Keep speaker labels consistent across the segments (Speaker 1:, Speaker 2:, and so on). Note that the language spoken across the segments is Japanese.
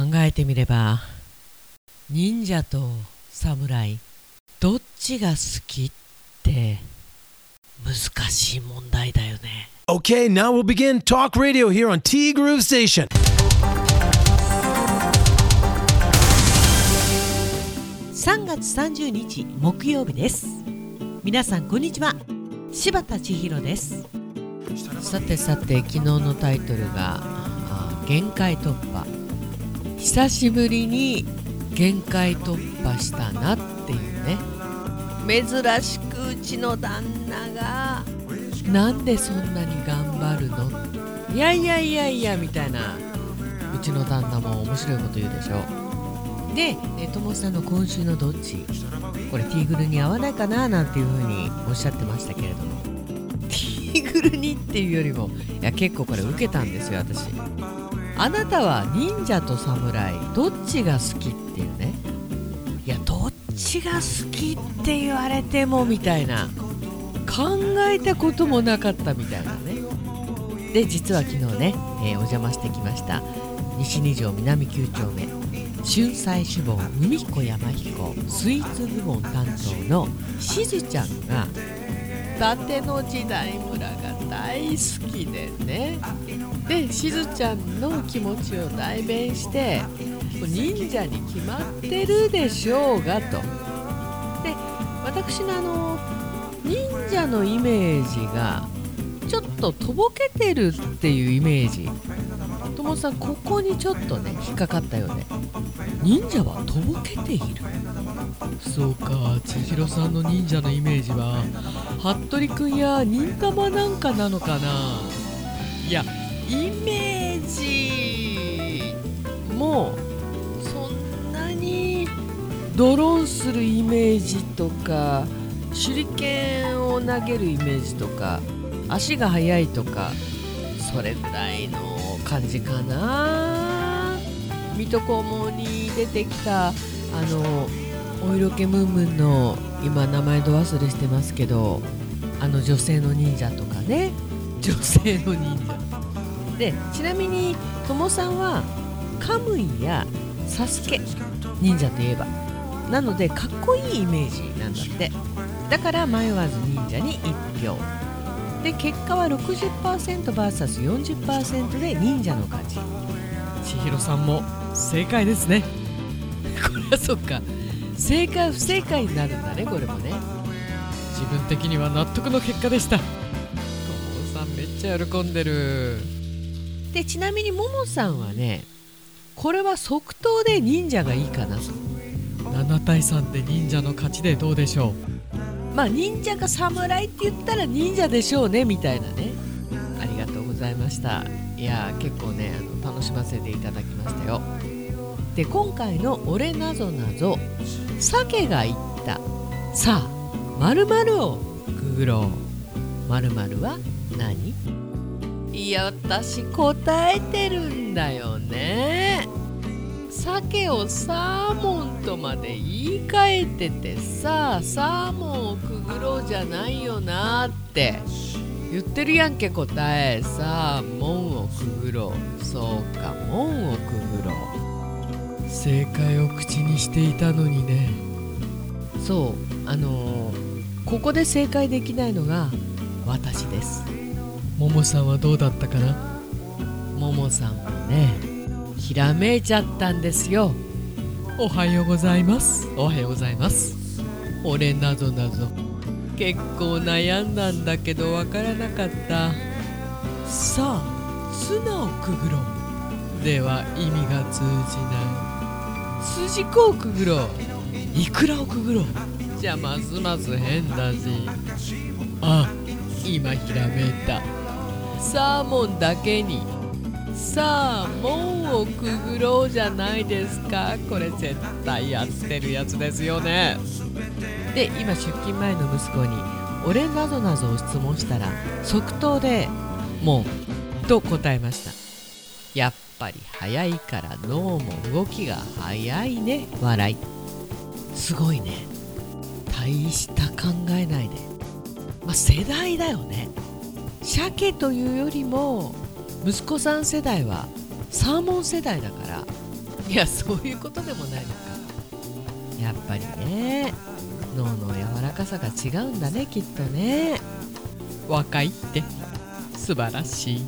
Speaker 1: 考えてみれば忍者と侍どっちが好きって難しい問題だよね。
Speaker 2: Okay, now we'll begin Talk Radio here on T Groove Station.
Speaker 1: 3月30日木曜日です。皆さんこんにちは。柴田千尋です。さてさて昨日のタイトルがあ限界突破久しぶりに限界突破したなっていうね。珍しくうちの旦那がなんでそんなに頑張るの？いやいやいやいやみたいな。うちの旦那も面白いこと言うでしょ。でえともさんの今週のどっち？これティーグルに合わないかななんていうふうにおっしゃってましたけれども。ティーグルにっていうよりもいや結構これ受けたんですよ私あなたは忍者と侍どっちが好きっていうね。いやどっちが好きって言われてもみたいな。考えたこともなかったみたいなね。で実は昨日ね、えーお邪魔してきました。西二条南9丁目春菜志望海彦山彦スイーツ部門担当のしずちゃんが伊達の時代村が大好きでね。でしずちゃんの気持ちを代弁して忍者に決まってるでしょうがと。で私のあの忍者のイメージがちょっととぼけてるっていうイメージ。ともさんここにちょっとね引っかかったよね。忍者はとぼけている。そうか千尋さんの忍者のイメージは服部くんや忍たまなんかなのかな。いやイメージもそんなにドローンするイメージとか手裏剣を投げるイメージとか足が速いとかそれぐらいの感じかな。水戸黄門に出てきたあのお色気ムンムンの今名前ど忘れしてますけどあの女性の忍者とかね。女性の忍者。でちなみにともさんはカムイやサスケ忍者といえば。なのでかっこいいイメージなんだって。だから迷わず忍者に1票。で結果は 60%vs40% で忍者の勝ち。千尋さんも正解ですね。これはそっか。正解不正解になるんだねこれもね。自分的には納得の結果でした。ももさんめっちゃ喜んでるでちなみにももさんはねこれは即答で忍者がいいかなと。7対3で忍者の勝ちでどうでしょう？まあ忍者が侍って言ったら忍者でしょうねみたいなね。ありがとうございました。いやー結構ねあの楽しませていただきましたよ。で今回の「俺なぞなぞ」鮭が言った「さあを。くぐろう」は何？いや私答えてるんだよね。鮭をサーモンとまで言い換えててさサーモンをくぐろうじゃないよなって。言ってるやんけ答え。さあ門をくぐろう。そうか門をくぐろう。正解を口にしていたのにね。そうあのーここで正解できないのが私ですももさんはどうだったかな？ももさんはねひらめいちゃったんですよ。おはようございます。おはようございます。俺なぞなぞ。結構悩んだんだけどわからなかった。さあ砂をくぐろう。では意味が通じない。筋子をくぐろう。イクラをくぐろう。じゃますます変だしあ今ひらめいたサーモンだけに。さあ門をくぐろうじゃないですか。これ絶対やってるやつですよね。で今出勤前の息子に「俺なぞなぞ」を質問したら即答で「もう」と答えました。やっぱり早いから脳も動きが早いね。笑い。すごいね。大した考えないで。まあ世代だよね。鮭というよりも息子さん世代はサーモン世代だから。いやそういうことでもないのか。やっぱりね脳の柔らかさが違うんだねきっとね。若いって。素晴らしい。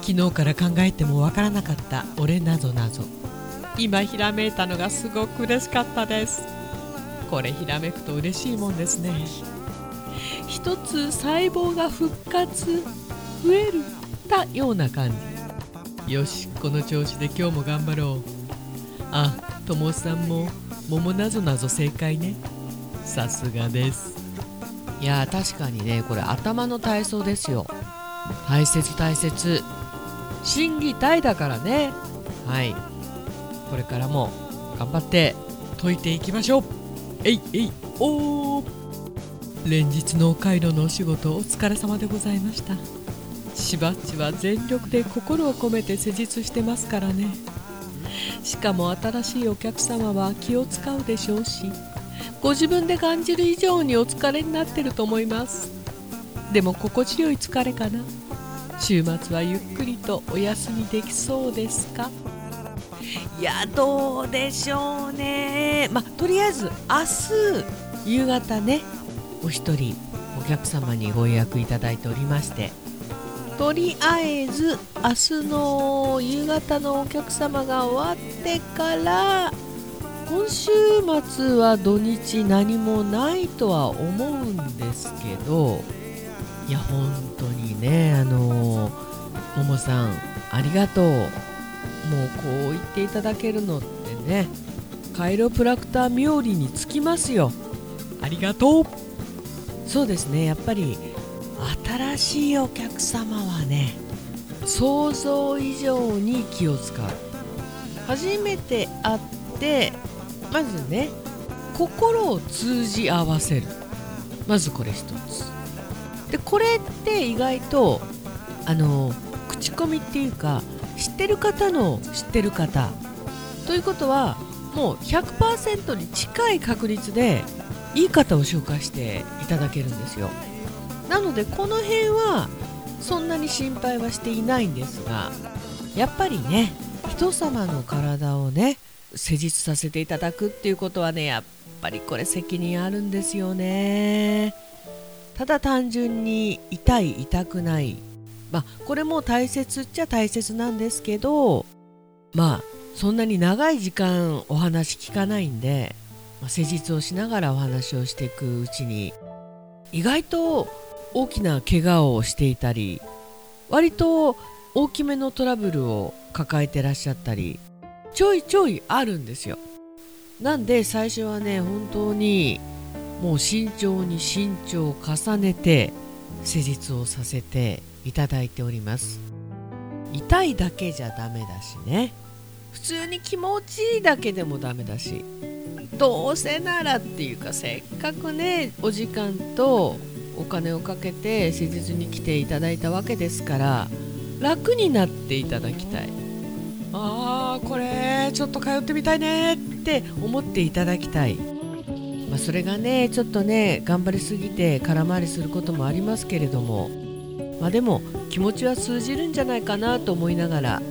Speaker 1: 昨日から考えてもわからなかった。俺なぞなぞ。今ひらめいたのがすごく嬉しかったです。これひらめくと嬉しいもんですね。一つ細胞が復活増えるたような感じ。よしこの調子で今日も頑張ろう。あともさんも桃なぞなぞ正解ね。さすがです。いや確かにねこれ頭の体操ですよ。大切大切。心技体だからね。はい。これからも頑張って解いていきましょう。えいえいおー。連日の回路のお仕事お疲れ様でございました。しばっちは全力で心を込めて施術してますからね。しかも新しいお客様は気を使うでしょうしご自分で感じる以上にお疲れになってると思います。でも心地よい疲れかな。週末はゆっくりとお休みできそうですか。いやどうでしょうね。まあとりあえず明日夕方ねお一人お客様にご予約いただいておりましてとりあえず明日の夕方のお客様が終わってから今週末は土日何もないとは思うんですけどいや本当にねあのももさんありがとう。もうこう言っていただけるのってねカイロプラクター冥利につきますよ。ありがとう。そうですね。やっぱり新しいお客様はね想像以上に気を使う。初めて会ってまずね心を通じ合わせる。まずこれ一つ。でこれって意外とあの口コミっていうか知ってる方の知ってる方。ということはもう100%に近い確率でいい方を紹介していただけるんですよ。なのでこの辺はそんなに心配はしていないんですがやっぱりね人様の体をね施術させていただくっていうことはねやっぱりこれ責任あるんですよね。ただ単純に痛い痛くない。まあこれも大切っちゃ大切なんですけどまあそんなに長い時間お話聞かないんで、まあ、施術をしながらお話をしていくうちに意外と大きな怪我をしていたり割と大きめのトラブルを抱えてらっしゃったりちょいちょいあるんですよ。なんで最初はね本当にもう慎重に慎重を重ねて施術をさせていただいております。痛いだけじゃダメだしね。普通に気持ちいいだけでもダメだし。どうせならっていうかせっかくねお時間とお金をかけて施術に来ていただいたわけですから楽になっていただきたい。あーこれちょっと通ってみたいねって思っていただきたい、まあ、それがねちょっとね頑張りすぎて空回りすることもありますけれどもまあでも気持ちは通じるんじゃないかなと思いながら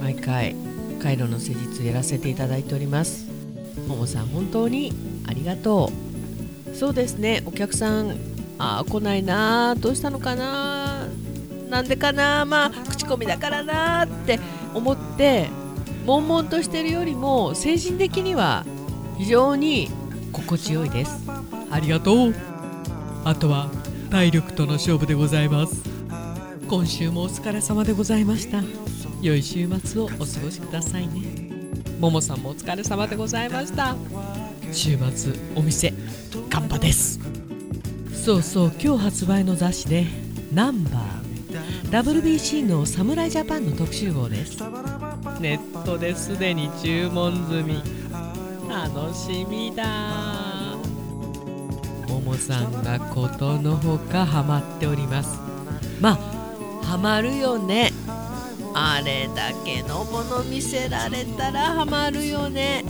Speaker 1: 毎回カイロの施術やらせていただいております。ももさん本当にありがとう。そうですね。お客さんあー来ないなどうしたのかななんでかなまあ口コミだからなって思って悶々としてるよりも精神的には非常に心地よいです。ありがとう。あとは体力との勝負でございます。今週もお疲れ様でございました。良い週末をお過ごしくださいね。ももさんもお疲れ様でございました。週末お店カンパです。そうそう今日発売の雑誌でナンバー。WBC の侍ジャパンの特集号です。ネットですでに注文済み。楽しみだ。ももさんがことのほかハマっております。まあハマるよねあれだけのもの見せられたらハマるよね。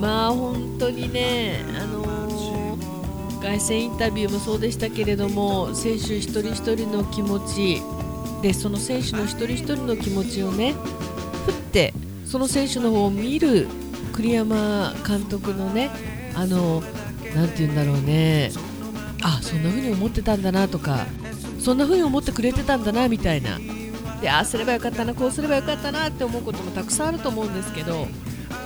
Speaker 1: まあ本当にねあのー、凱旋インタビューもそうでしたけれども選手一人一人の気持ちでその選手の一人一人の気持ちをねふってその選手の方を見る栗山監督のねあの何て言うんだろうね。あそんな風に思ってたんだなとかそんな風に思ってくれてたんだなみたいな。でああすればよかったなこうすればよかったなって思うこともたくさんあると思うんですけど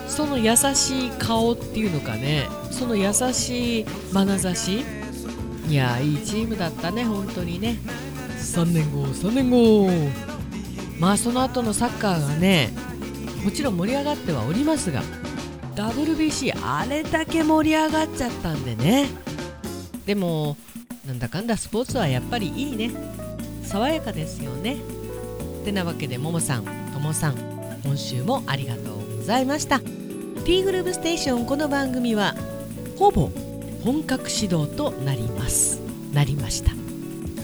Speaker 1: その優しい顔っていうのかねその優しい眼差しいやいいチームだったね本当にね。3年後3年後。まあその後のサッカーがねもちろん盛り上がってはおりますが WBC あれだけ盛り上がっちゃったんでね。でもなんだかんだスポーツはやっぱりいいね。爽やかですよね。てなわけでももさんともさん今週もありがとうございました。T グループステーションこの番組はほぼ本格始動となります。なりました。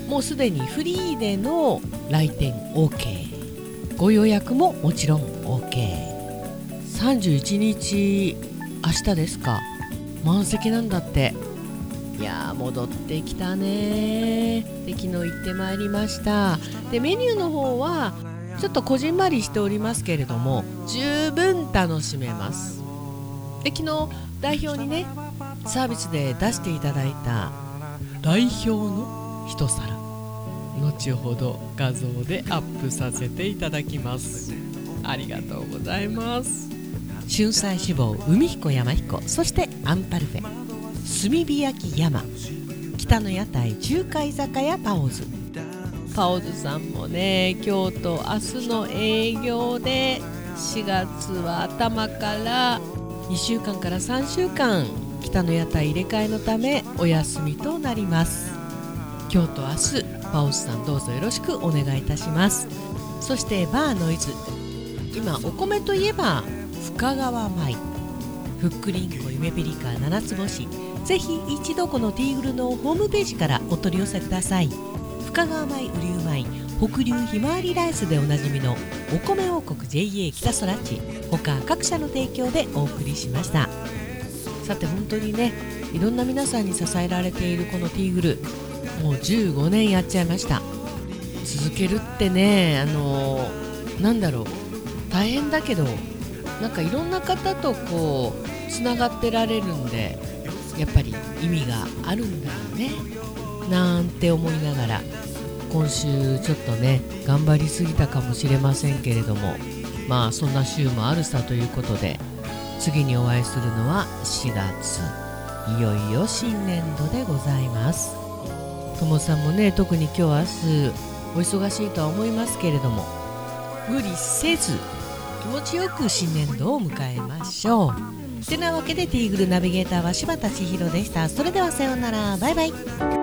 Speaker 1: もうすでにフリーでの来店 OK ご予約ももちろん OK31 日明日ですか？満席なんだって。いや戻ってきたね。で昨日行ってまいりました。でメニューの方はちょっとこじんまりしておりますけれども十分楽しめます。で昨日代表にねサービスで出していただいた代表の一皿。後ほど画像でアップさせていただきます。ありがとうございます。春菜志望海彦山彦そしてアンパルフェ。炭火焼き山。北の屋台中華居酒屋パオズ。パオズさんもね今日と明日の営業で4月は頭から2週間から3週間北の屋台入れ替えのためお休みとなります。今日と明日パオズさんどうぞよろしくお願いいたします。そしてバーノイズ。今お米といえば深川米。ふっくりんこ夢ピリカ七つ星。ぜひ一度このティーグルのホームページからお取り寄せください。深川米雨竜米北流ひまわりライスでおなじみのお米王国 JA 北空地。他各社の提供でお送りしました。さて本当にねいろんな皆さんに支えられているこのティーグル。もう15年やっちゃいました。続けるってねあのー、なんだろう。大変だけどなんかいろんな方とこうつながってられるんでやっぱり意味があるんだろうね。なんて思いながら今週ちょっとね頑張りすぎたかもしれませんけれどもまあそんな週もあるさということで次にお会いするのは4月いよいよ新年度でございます。ともさんもね特に今日明日お忙しいとは思いますけれども無理せず気持ちよく新年度を迎えましょう。てなわけでティーグルナビゲーターは柴田千尋でした。それではさようなら。バイバイ。